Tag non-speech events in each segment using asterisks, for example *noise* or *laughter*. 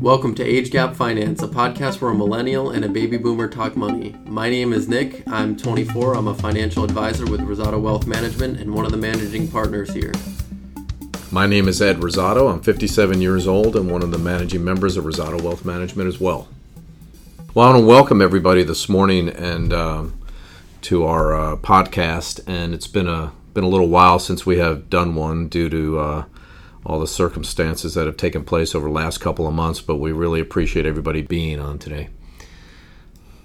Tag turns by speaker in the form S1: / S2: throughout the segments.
S1: Welcome to Age Gap Finance, a podcast where a millennial and a baby boomer talk money. My name is Nick. I'm 24. I'm a financial advisor with Rizzotto Wealth Management and one of the managing partners here.
S2: My name is Ed Rizzotto. I'm 57 years old and one of the managing members of Rizzotto Wealth Management as well. Well, I want to welcome everybody this morning and um, to our uh, podcast. And it's been a been a little while since we have done one due to uh, all the circumstances that have taken place over the last couple of months, but we really appreciate everybody being on today.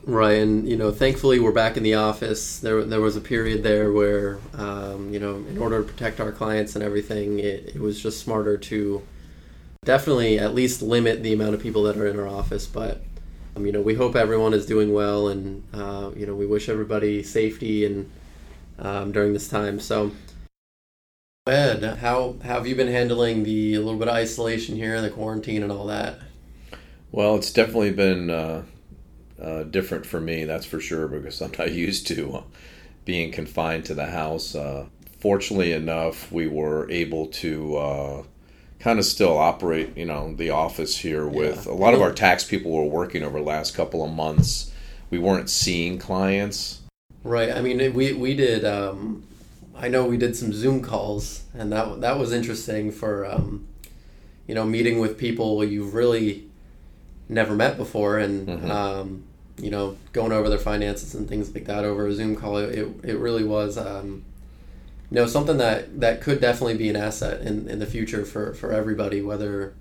S1: Right, and you know, thankfully we're back in the office. There, there was a period there where, um, you know, in order to protect our clients and everything, it, it was just smarter to definitely at least limit the amount of people that are in our office. But um, you know, we hope everyone is doing well, and uh, you know, we wish everybody safety and um, during this time. So. Ed, how, how have you been handling the little bit of isolation here, the quarantine, and all that?
S2: Well, it's definitely been uh, uh, different for me, that's for sure, because I'm not *laughs* used to being confined to the house. Uh, fortunately enough, we were able to uh, kind of still operate, you know, the office here with yeah. a lot of our tax people were working over the last couple of months. We weren't seeing clients.
S1: Right. I mean, we we did. Um, I know we did some Zoom calls, and that that was interesting for um, you know meeting with people you've really never met before, and mm-hmm. um, you know going over their finances and things like that over a Zoom call. It it really was. Um, you know something that that could definitely be an asset in, in the future for, for everybody whether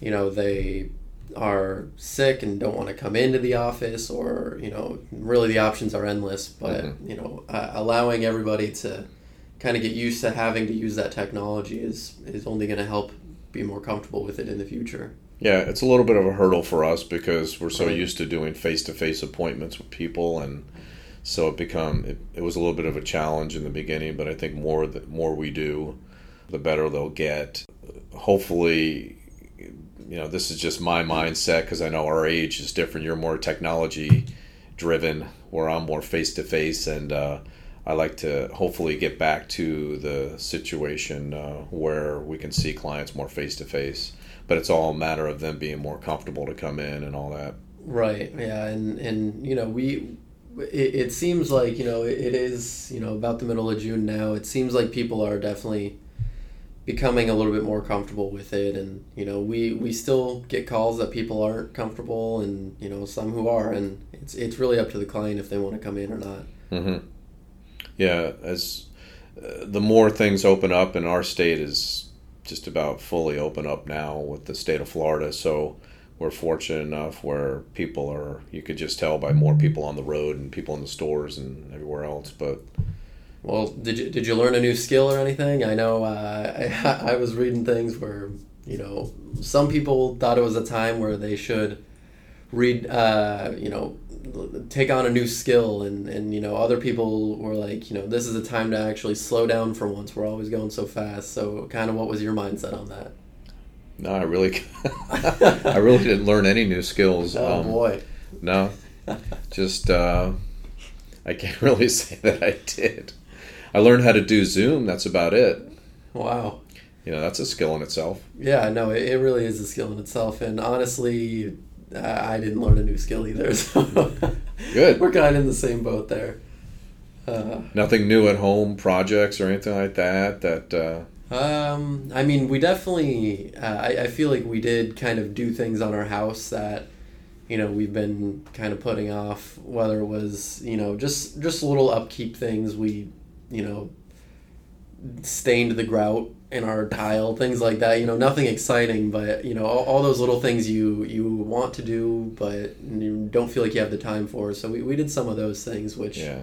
S1: you know they are sick and don't want to come into the office or you know really the options are endless but mm-hmm. you know uh, allowing everybody to kind of get used to having to use that technology is is only going to help be more comfortable with it in the future.
S2: Yeah, it's a little bit of a hurdle for us because we're so right. used to doing face to face appointments with people, and so it become it, it was a little bit of a challenge in the beginning. But I think more the more we do, the better they'll get. Hopefully, you know, this is just my mindset because I know our age is different. You're more technology driven, where I'm more face to face, and uh, I like to hopefully get back to the situation uh, where we can see clients more face to face. But it's all a matter of them being more comfortable to come in and all that.
S1: Right. Yeah. And and you know we. It, it seems like you know it, it is you know about the middle of June now. It seems like people are definitely becoming a little bit more comfortable with it and you know we we still get calls that people aren't comfortable and you know some who are and it's it's really up to the client if they want to come in or not
S2: mm-hmm yeah, as uh, the more things open up, and our state is just about fully open up now with the state of Florida. So we're fortunate enough where people are, you could just tell by more people on the road and people in the stores and everywhere else. But
S1: well, did you did you learn a new skill or anything? I know uh, I, *laughs* I was reading things where you know some people thought it was a time where they should read uh, you know take on a new skill and and you know other people were like you know this is a time to actually slow down for once. We're always going so fast. So kind of what was your mindset on that?
S2: No i really *laughs* i really didn't learn any new skills
S1: oh um, boy.
S2: no. Just uh, i can't *laughs* really say that i did. I learned how to do zoom. That's about it.
S1: Wow.
S2: You know that's a skill in itself.
S1: Yeah no it, it really is a skill in itself. And honestly I didn't learn a new skill either. *laughs* So
S2: good.
S1: We're kind of in the same boat there.
S2: Uh, Nothing new at home projects or anything like that. That. Uh...
S1: Um, I mean, we definitely. Uh, I I feel like we did kind of do things on our house that, you know, we've been kind of putting off. Whether it was you know just just little upkeep things we, you know, stained the grout in our tile, things like that. You know, nothing exciting, but you know, all, all, those little things you you want to do, but you don't feel like you have the time for. So we, we did some of those things, which yeah.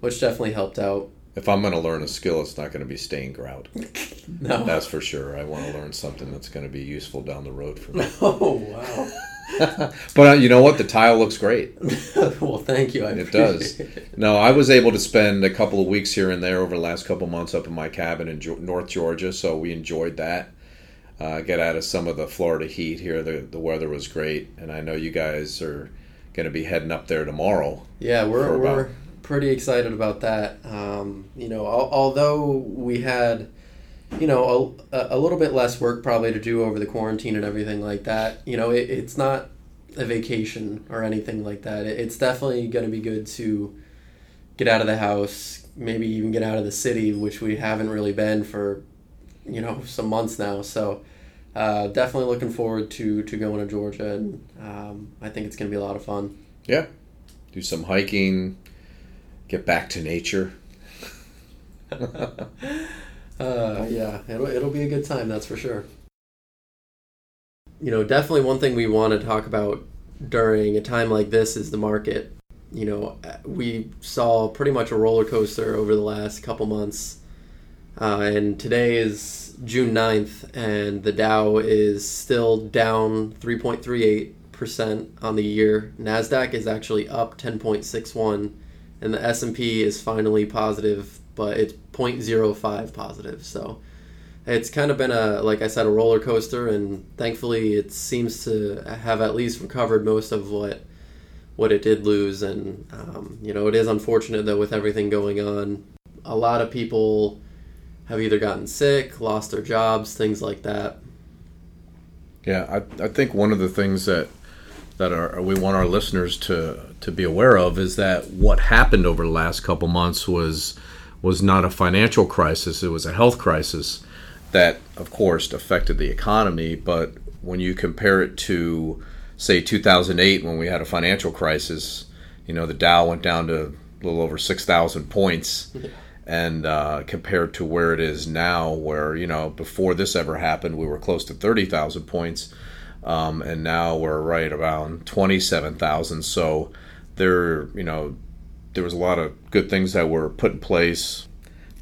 S1: which definitely helped out.
S2: If I'm going to learn a skill, it's not going to be stained grout. *laughs*
S1: no,
S2: that's for sure. I want to learn something that's going to be useful down the road for me. *laughs*
S1: Oh wow. *laughs*
S2: but uh, you know what? The tile looks great. *laughs*
S1: well, thank you. I
S2: it does. It. No, I was able to spend a couple of weeks here and there over the last couple of months up in my cabin in North Georgia, so we enjoyed that. Uh, get out of some of the Florida heat here. The the weather was great, and I know you guys are going to be heading up there tomorrow.
S1: Yeah, we're we're pretty excited about that. Um, you know, al- although we had you know, a, a little bit less work probably to do over the quarantine and everything like that. You know, it, it's not a vacation or anything like that. It, it's definitely going to be good to get out of the house, maybe even get out of the city, which we haven't really been for, you know, some months now. So, uh, definitely looking forward to to going to Georgia, and um, I think it's going to be a lot of fun.
S2: Yeah, do some hiking, get back to nature. *laughs* *laughs*
S1: uh, yeah, it'll it'll be a good time, that's for sure. You know, definitely one thing we want to talk about during a time like this is the market. You know, we saw pretty much a roller coaster over the last couple months, uh, and today is June 9th, and the Dow is still down 3.38% on the year. Nasdaq is actually up 10.61 and the S&P is finally positive, but it's 0.05 positive. So it's kind of been a like I said a roller coaster and thankfully it seems to have at least recovered most of what what it did lose and um, you know it is unfortunate that with everything going on a lot of people have either gotten sick, lost their jobs, things like that.
S2: Yeah, I, I think one of the things that that are, we want our listeners to to be aware of is that what happened over the last couple months was was not a financial crisis; it was a health crisis that, of course, affected the economy. But when you compare it to, say, 2008, when we had a financial crisis, you know, the Dow went down to a little over 6,000 points and uh, compared to where it is now, where you know before this ever happened, we were close to thirty thousand points, um, and now we're right around twenty seven thousand. So there, you know, there was a lot of good things that were put in place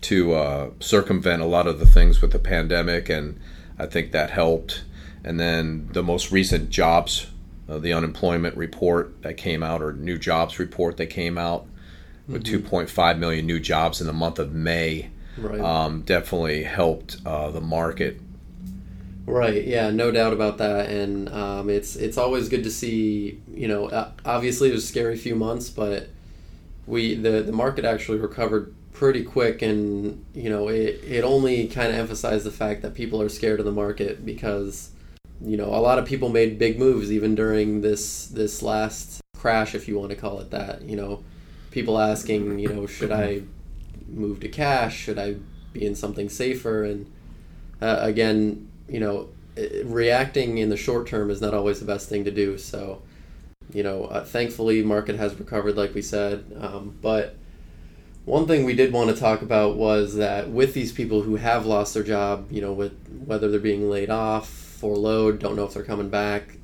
S2: to uh, circumvent a lot of the things with the pandemic, and I think that helped. And then the most recent jobs, uh, the unemployment report that came out, or new jobs report that came out with mm-hmm. 2.5 million new jobs in the month of May. Right. Um, definitely helped uh, the market.
S1: Right. Yeah. No doubt about that. And um, it's it's always good to see. You know, obviously it was a scary few months, but we the the market actually recovered pretty quick, and you know it it only kind of emphasized the fact that people are scared of the market because you know a lot of people made big moves even during this this last crash, if you want to call it that. You know people asking, you know, should I move to cash? Should I be in something safer? And uh, again, you know, reacting in the short term is not always the best thing to do. So, you know, uh, thankfully, market has recovered, like we said. Um, but one thing we did want to talk about was that with these people who have lost their job, you know, with whether they're being laid off, furloughed, don't know if they're coming back,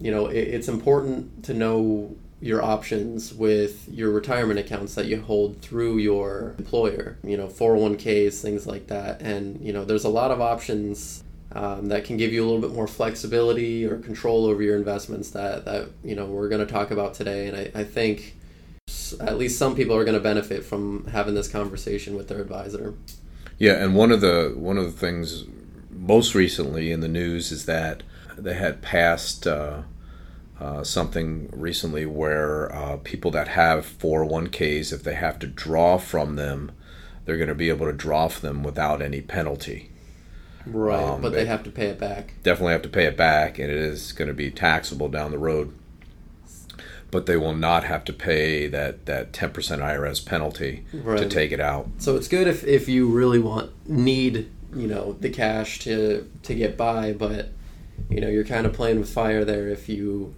S1: you know, it, it's important to know your options with your retirement accounts that you hold through your employer, you know, 401ks, things like that. And, you know, there's a lot of options um, that can give you a little bit more flexibility or control over your investments that, that you know, we're going to talk about today. And I, I think at least some people are going to benefit from having this conversation with their advisor.
S2: Yeah, and one of the one of the things most recently in the news is that they had passed uh, uh, something recently where uh, people that have 401ks, if they have to draw from them, they're going to be able to draw from them without any penalty.
S1: Right, um, but they have to pay it back.
S2: Definitely have to pay it back, and it is going to be taxable down the road. But they will not have to pay that, that 10% IRS penalty right. to take it out.
S1: So it's good if, if you really want need you know the cash to to get by, but you know you're kind of playing with fire there if you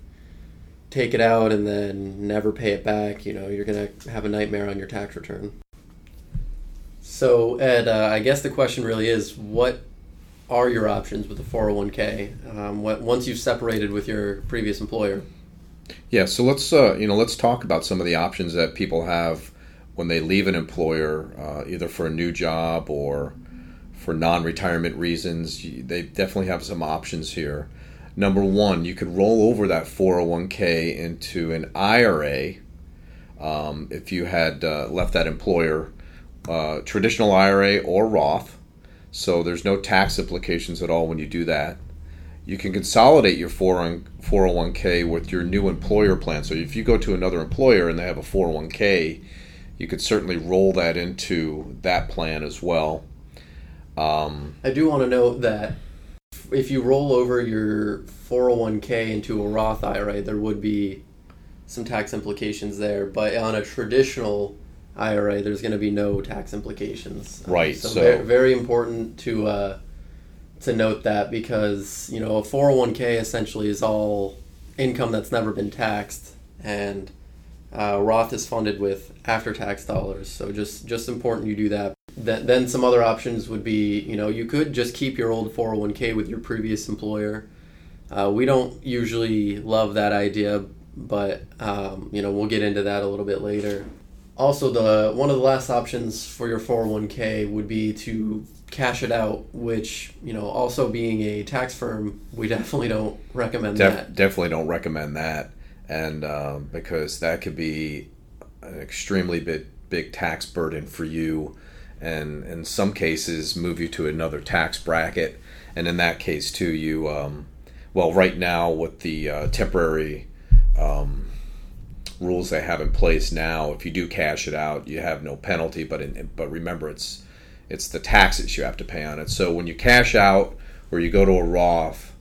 S1: take it out and then never pay it back, you know, you're going to have a nightmare on your tax return. So, Ed, uh, I guess the question really is what are your options with the 401k um, what, once you've separated with your previous employer?
S2: Yeah, so let's uh, you know let's talk about some of the options that people have when they leave an employer, uh, either for a new job or for non-retirement reasons. They definitely have some options here number one, you could roll over that 401k into an IRA um, if you had uh, left that employer, uh, traditional IRA or Roth. So there's no tax implications at all when you do that. You can consolidate your 401k with your new employer plan. So if you go to another employer and they have a 401k, you could certainly roll that into that plan as well. Um,
S1: I do want to note that if you roll over your 401k into a Roth IRA, there would be some tax implications there. But on a traditional IRA, there's going to be no tax implications. Um,
S2: Right,
S1: so,
S2: so-
S1: very, very important to uh, to note that because you know a 401k essentially is all income that's never been taxed, and uh, Roth is funded with after tax dollars. So just just important you do that. Then then some other options would be you know you could just keep your old 401k with your previous employer. Uh, we don't usually love that idea, but um, you know we'll get into that a little bit later. Also, the one of the last options for your 401k would be to cash it out, which you know also being a tax firm, we *laughs* definitely don't recommend
S2: def-
S1: that.
S2: definitely don't recommend that, and um, because that could be an extremely big big tax burden for you, and in some cases move you to another tax bracket, and in that case too, you um, well right now with the uh, temporary. Um, rules they have in place now if you do cash it out you have no penalty but in, but remember it's it's the taxes you have to pay on it. So when you cash out or you go to a Roth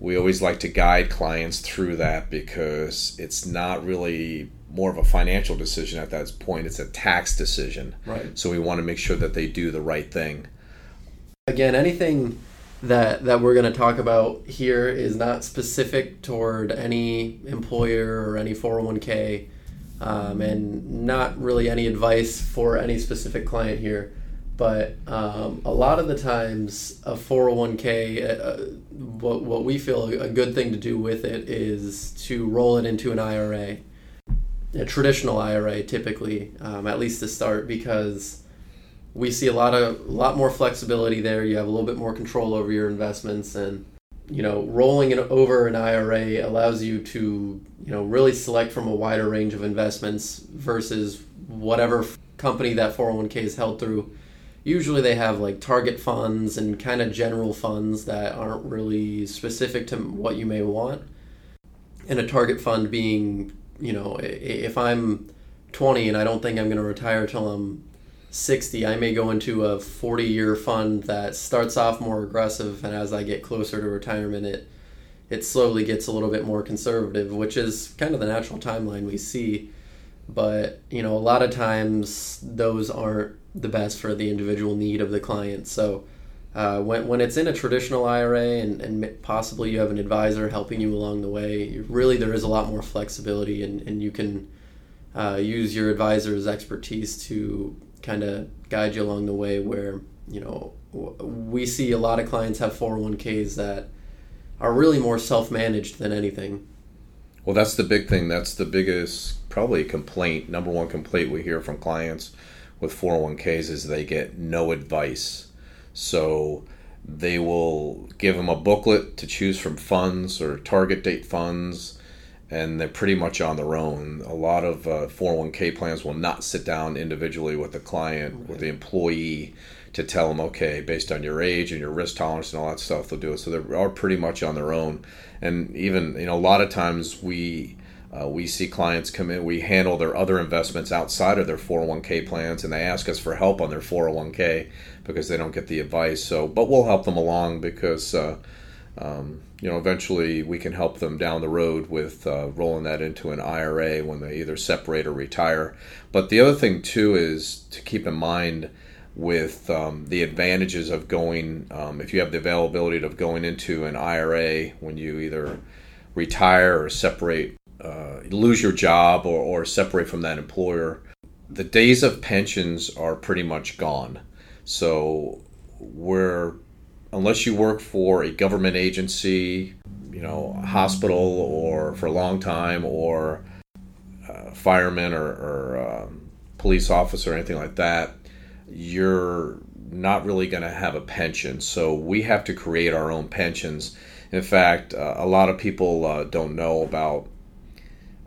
S2: we always like to guide clients through that because it's not really more of a financial decision at that point. It's a tax decision.
S1: Right.
S2: so we want to make sure that they do the right thing.
S1: Again anything that that we're going to talk about here is not specific toward any employer or any 401k um, and not really any advice for any specific client here but um, a lot of the times a 401k uh, what, what we feel a good thing to do with it is to roll it into an ira a traditional ira typically um, at least to start because we see a lot of a lot more flexibility there. You have a little bit more control over your investments, and you know, rolling it over an IRA allows you to you know really select from a wider range of investments versus whatever company that 401k is held through. Usually, they have like target funds and kind of general funds that aren't really specific to what you may want. And a target fund being, you know, if I'm 20 and I don't think I'm going to retire till I'm 60, I may go into a 40 year fund that starts off more aggressive, and as I get closer to retirement, it it slowly gets a little bit more conservative, which is kind of the natural timeline we see. But you know, a lot of times those aren't the best for the individual need of the client. So uh, when when it's in a traditional IRA and, and possibly you have an advisor helping you along the way, really there is a lot more flexibility, and, and you can uh, use your advisor's expertise to kind of guide you along the way where you know we see a lot of clients have 401ks that are really more self-managed than anything
S2: Well, that's the big thing. That's the biggest, probably complaint. Number one complaint we hear from clients with 401ks is they get no advice. So they will give them a booklet to choose from funds or target date funds, and they're pretty much on their own. A lot of uh, 401k plans will not sit down individually with the client, with the employee, to tell them, okay, based on your age and your risk tolerance and all that stuff, they'll do it. So they are pretty much on their own. And even, you know, a lot of times we uh, we see clients come in, we handle their other investments outside of their 401k plans, and they ask us for help on their 401k because they don't get the advice. So, but we'll help them along because, uh, um, you know, eventually we can help them down the road with uh, rolling that into an IRA when they either separate or retire. But the other thing, too, is to keep in mind with um, the advantages of going, um, if you have the availability of going into an IRA when you either retire or separate, uh, lose your job or, or separate from that employer, the days of pensions are pretty much gone. So we're, unless you work for a government agency, you know, hospital or for a long time or uh, fireman or, or um, police officer or anything like that, you're not really going to have a pension. So we have to create our own pensions. In fact, uh, a lot of people uh, don't know about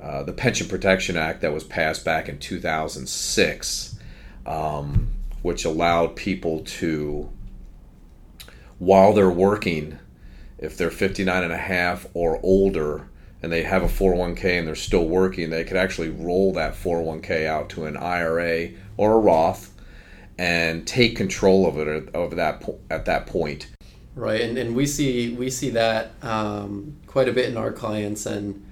S2: uh, the Pension Protection Act that was passed back in 2006, um, which allowed people to, while they're working, if they're 59 and a half or older, and they have a 401k and they're still working, they could actually roll that 401k out to an IRA or a Roth and take control of it of that at that point.
S1: Right, and, and we see we see that um, quite a bit in our clients, and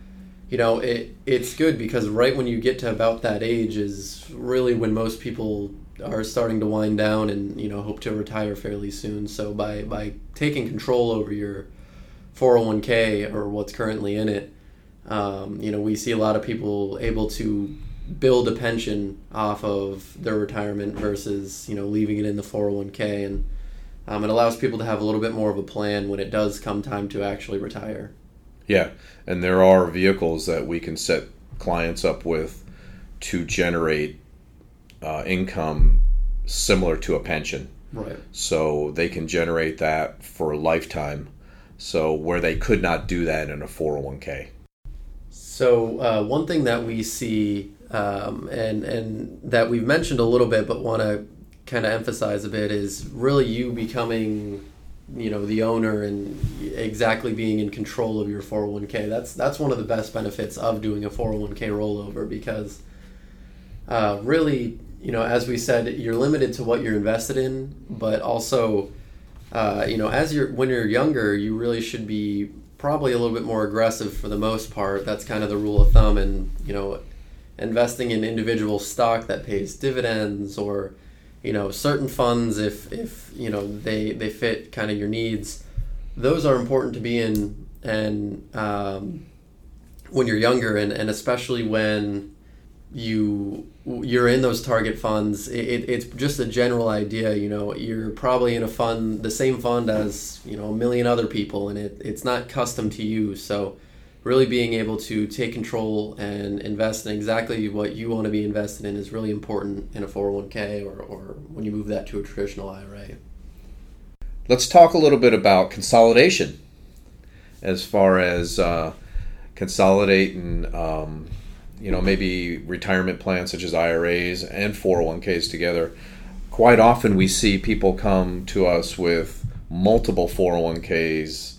S1: you know it it's good because right when you get to about that age is really when most people are starting to wind down and you know hope to retire fairly soon. So by by taking control over your 401k or what's currently in it, um, you know we see a lot of people able to build a pension off of their retirement versus you know leaving it in the 401k and um, it allows people to have a little bit more of a plan when it does come time to actually retire.
S2: Yeah. And there are vehicles that we can set clients up with to generate uh, income similar to a pension.
S1: Right.
S2: So they can generate that for a lifetime. So where they could not do that in a 401k
S1: so uh, one thing that we see um, and and that we've mentioned a little bit, but want to kind of emphasize a bit is really you becoming you know the owner and exactly being in control of your 401k that's that's one of the best benefits of doing a 401k rollover because uh, really you know as we said you're limited to what you're invested in but also uh, you know as you're when you're younger you really should be probably a little bit more aggressive for the most part. That's kind of the rule of thumb. And you know investing in individual stock that pays dividends or you know certain funds if if you know they they fit kind of your needs those are important to be in. And um, when you're younger and, and especially when you you're in those target funds it, it's just a general idea you know you're probably in a fund the same fund as you know a million other people and it, it's not custom to you so really being able to take control and invest in exactly what you want to be invested in is really important in a 401k or, or when you move that to a traditional IRA.
S2: Let's talk a little bit about consolidation as far as uh, consolidating, um, you know, maybe retirement plans such as IRAs and 401ks together. Quite often we see people come to us with multiple 401ks,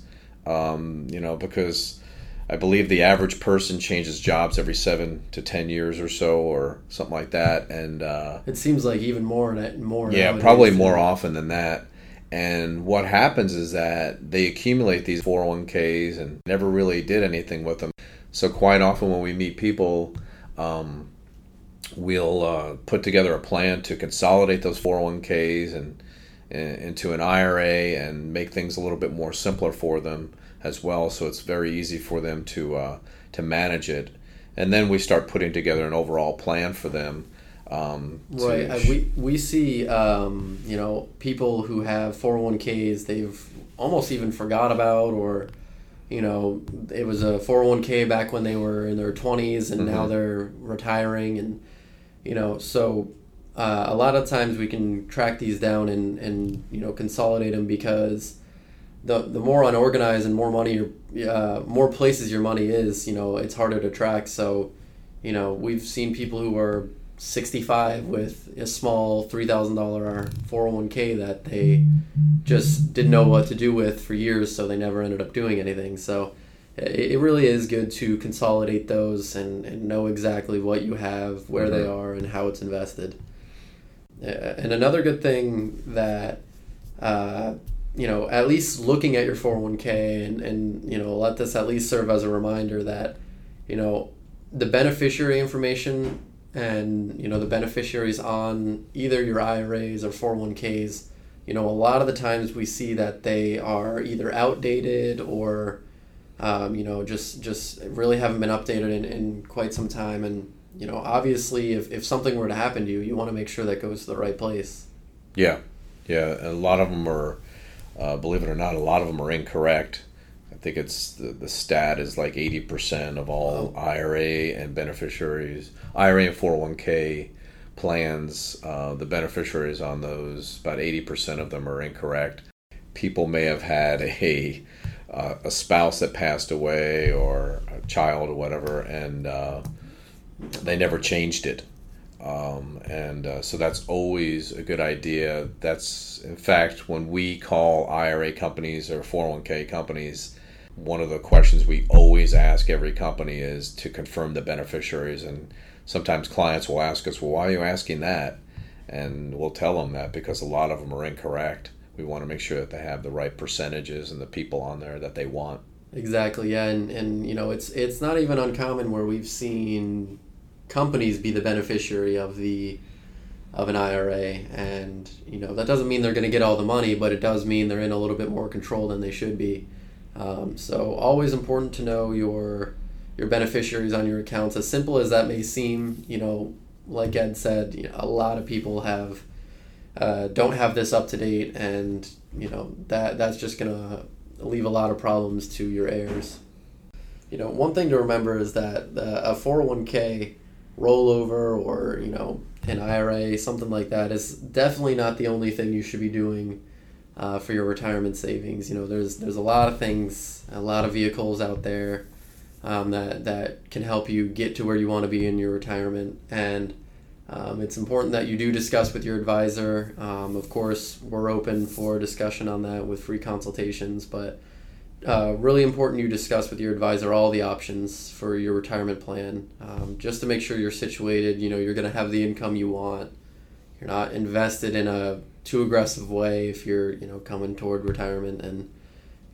S2: um, you know, because I believe the average person changes jobs every seven to ten years or so, or something like that. And uh,
S1: it seems like even more and more.
S2: Yeah, probably more often than that. And what happens is that they accumulate these 401ks and never really did anything with them. So quite often when we meet people, um, we'll uh, put together a plan to consolidate those 401ks and, and into an IRA and make things a little bit more simpler for them as well, so it's very easy for them to uh, to manage it. And then we start putting together an overall plan for them. Um,
S1: right. We we see um, you know people who have 401ks they've almost even forgot about or you know it was a 401k back when they were in their 20s and mm-hmm. now they're retiring and you know so uh, a lot of times we can track these down and and you know consolidate them because the the more unorganized and more money your uh, more places your money is, you know, it's harder to track. So, you know, we've seen people who are 65 with a small $3,000 401k that they just didn't know what to do with for years, so they never ended up doing anything. So, it, really is good to consolidate those and, and know exactly what you have, where mm-hmm. they are, and how it's invested. And another good thing that uh, you know, at least looking at your 401k and, and, you know, let this at least serve as a reminder that, you know, the beneficiary information and, you know, the beneficiaries on either your IRAs or 401ks, you know, a lot of the times we see that they are either outdated or, um, you know, just, just really haven't been updated in, in quite some time. And, you know, obviously if, if something were to happen to you, you want to make sure that goes to the right place.
S2: Yeah. Yeah. A lot of them are, uh, believe it or not, a lot of them are incorrect. I think it's the, the stat is like 80% of all. IRA and beneficiaries, IRA and 401k plans, uh, the beneficiaries on those, about 80% of them are incorrect. People may have had a, uh, a spouse that passed away or a child or whatever, and uh, they never changed it. Um, and uh, so that's always a good idea. That's, in fact, when we call IRA companies or 401k companies, one of the questions we always ask every company is to confirm the beneficiaries. And sometimes clients will ask us, well, why are you asking that? and we'll tell them that because a lot of them are incorrect. We want to make sure that they have the right percentages and the people on there that they want.
S1: Exactly. Yeah, and and you know it's it's not even uncommon where we've seen companies be the beneficiary of the of an IRA, and you know that doesn't mean they're going to get all the money, but it does mean they're in a little bit more control than they should be. Um, so always important to know your your beneficiaries on your accounts. As simple as that may seem, you know, like Ed said, you know, a lot of people have uh, don't have this up to date, and you know that that's just gonna leave a lot of problems to your heirs. You know, one thing to remember is that uh, a four hundred one k rollover or you know an IRA, something like that, is definitely not the only thing you should be doing uh, for your retirement savings. You know, there's there's a lot of things, a lot of vehicles out there um, that that can help you get to where you want to be in your retirement, and um, it's important that you do discuss with your advisor. Um, of course, we're open for discussion on that with free consultations, but uh, really important you discuss with your advisor all the options for your retirement plan um, just to make sure you're situated you know you're going to have the income you want you're not invested in a too aggressive way if you're you know coming toward retirement. And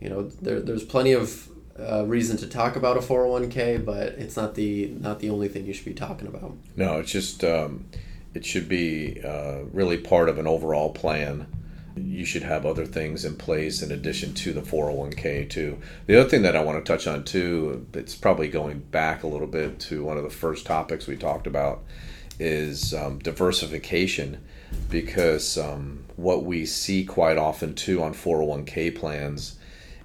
S1: you know there, there's plenty of uh, reason to talk about a 401k but it's not the not the only thing you should be talking about.
S2: No it's just um, it should be uh, really part of an overall plan. You should have other things in place in addition to the 401k too. The other thing that I want to touch on too, it's probably going back a little bit to one of the first topics we talked about, is um, diversification, because um, what we see quite often too on 401k plans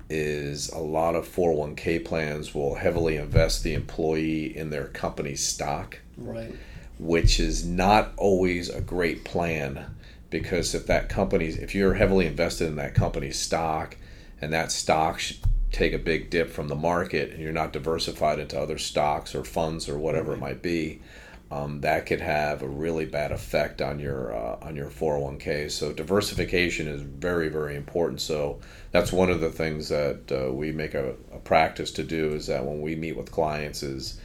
S2: is a lot of 401k plans will heavily invest the employee in their company's stock,
S1: right?
S2: Which is not always a great plan because if that company's if you're heavily invested in that company's stock and that stock take a big dip from the market and you're not diversified into other stocks or funds or whatever it might be um, that could have a really bad effect on your uh, on your 401k so diversification is very very important. So that's one of the things that uh, we make a, a practice to do is that when we meet with clients is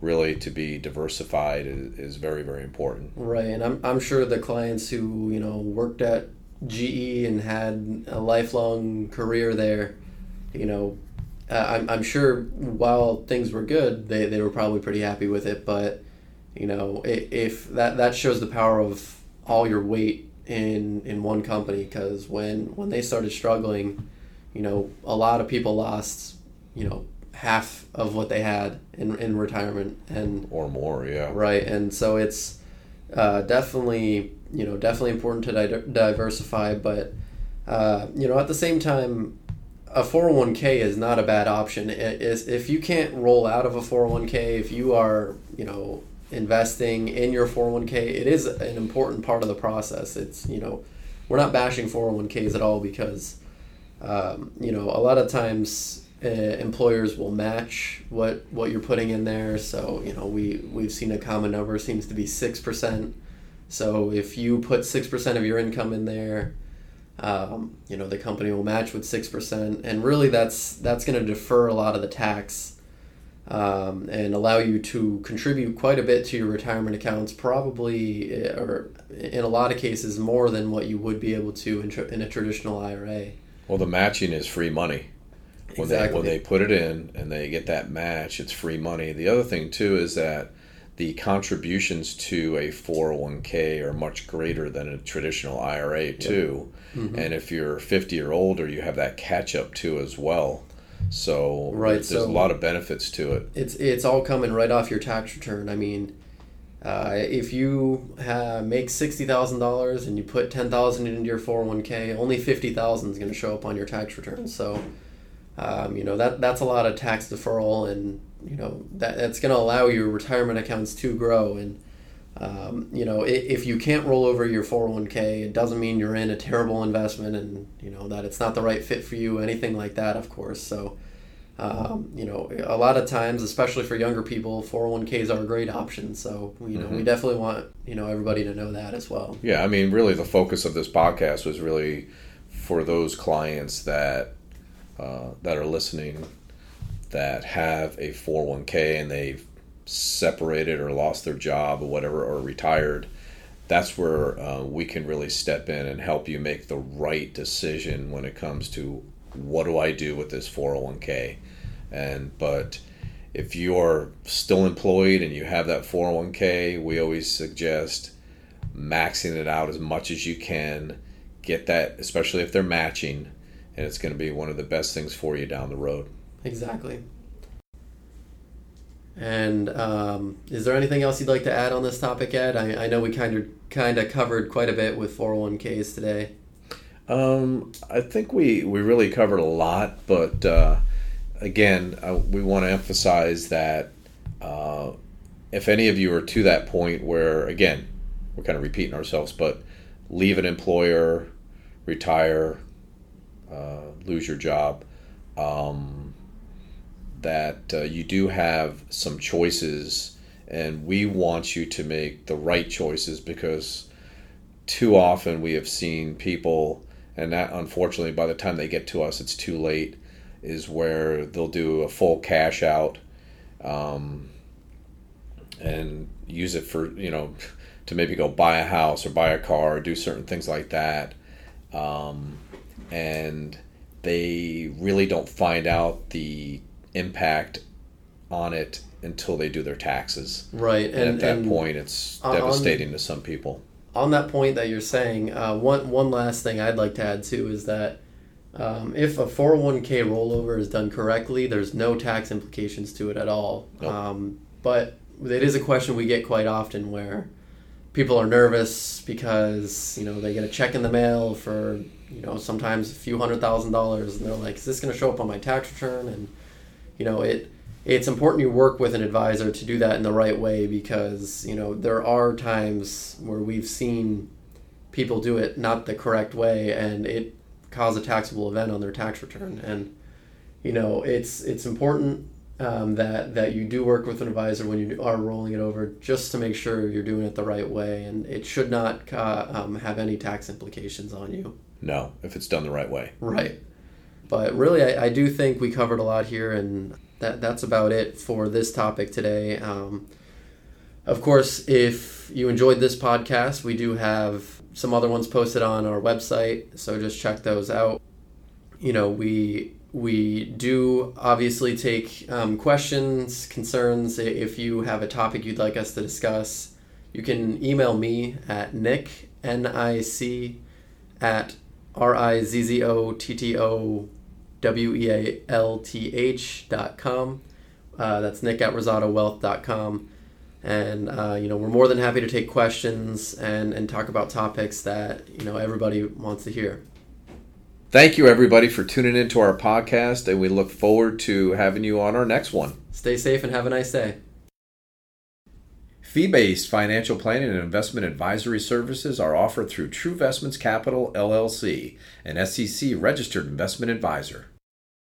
S2: really to be diversified is, is very very important.
S1: Right and I'm, I'm sure the clients who you know worked at GE and had a lifelong career there you know uh, I'm, I'm sure while things were good they, they were probably pretty happy with it but you know if, that that shows the power of all your weight in in one company because when when they started struggling you know a lot of people lost you know half of what they had in, in retirement and
S2: or more yeah.
S1: Right and so it's uh, definitely you know definitely important to di- diversify but uh, you know at the same time a 401k is not a bad option. It is if you can't roll out of a 401k if you are you know investing in your 401k it is an important part of the process it's you know we're not bashing 401ks at all because um, you know a lot of times uh, employers will match what what you're putting in there. So you know we we've seen a common number seems to be six percent. So if you put six percent of your income in there, um, you know the company will match with six percent, and really that's that's going to defer a lot of the tax. Um, and allow you to contribute quite a bit to your retirement accounts, probably, uh, or in a lot of cases, more than what you would be able to in, in a traditional IRA.
S2: Well, the matching is free money when exactly. they when they put it in and they get that match, it's free money. The other thing too is that the contributions to a 401k are much greater than a traditional IRA too. Yep. Mm-hmm. And if you're 50 or older, you have that catch up too as well. So right, there's so a lot of benefits to it.
S1: It's it's all coming right off your tax return. I mean, uh, if you have, make sixty thousand dollars and you put ten thousand into your four hundred oh one k, only fifty thousand is going to show up on your tax return. So um, you know that that's a lot of tax deferral, and you know that that's going to allow your retirement accounts to grow. And um, you know if, you can't roll over your four hundred oh one k, it doesn't mean you're in a terrible investment, and you know that it's not the right fit for you. Anything like that, of course. So. Um, you know, a lot of times, especially for younger people, 401ks are a great option. So, you know, mm-hmm. we definitely want, you know, everybody to know that as well.
S2: Yeah. I mean, really, the focus of this podcast was really for those clients that uh, that are listening that have a 401k and they've separated or lost their job or whatever or retired that's where uh, we can really step in and help you make the right decision when it comes to what do I do with this 401k. And but if you're still employed and you have that 401k, we always suggest maxing it out as much as you can. Get that, especially if they're matching, and it's going to be one of the best things for you down the road.
S1: Exactly. And um, is there anything else you'd like to add on this topic, Ed? I, I know we kind of kind of covered quite a bit with 401ks today.
S2: Um, I think we, we really covered a lot, but uh, again, uh, we want to emphasize that uh, if any of you are to that point where, again, we're kind of repeating ourselves, but leave an employer, retire, uh, lose your job, um, that uh, you do have some choices, and we want you to make the right choices because too often we have seen people, and that unfortunately by the time they get to us, it's too late, is where they'll do a full cash out. Um, and use it for you know to maybe go buy a house or buy a car or do certain things like that um, and they really don't find out the impact on it until they do their taxes.
S1: Right,
S2: and, and at that and point, it's devastating to some people.
S1: On that point that you're saying, uh, one one last thing I'd like to add too is that um, if a 401k rollover is done correctly, there's no tax implications to it at all. Nope. Um, but it is a question we get quite often where people are nervous because you know they get a check in the mail for you know sometimes a few hundred thousand dollars and they're like is this going to show up on my tax return and you know it it's important you work with an advisor to do that in the right way because you know there are times where we've seen people do it not the correct way and it cause a taxable event on their tax return and you know it's it's important um, that that you do work with an advisor when you are rolling it over, just to make sure you're doing it the right way, and it should not uh, um, have any tax implications on you.
S2: No, if it's done the right way.
S1: Right. But really, I, I do think we covered a lot here, and that that's about it for this topic today. Um, of course, if you enjoyed this podcast, we do have some other ones posted on our website, so just check those out. You know, we we do obviously take um, questions, concerns. If you have a topic you'd like us to discuss, you can email me at nick, N I C, at R I Z Z O T T O W E A L T H dot com. Uh, that's nick at dot com. And, uh, you know, we're more than happy to take questions and, and talk about topics that, you know, everybody wants to hear.
S2: Thank you, everybody, for tuning into our podcast, and we look forward to having you on our next one.
S1: Stay safe and have a nice day.
S2: Fee based financial planning and investment advisory services are offered through True Investments Capital LLC, an SEC registered investment advisor.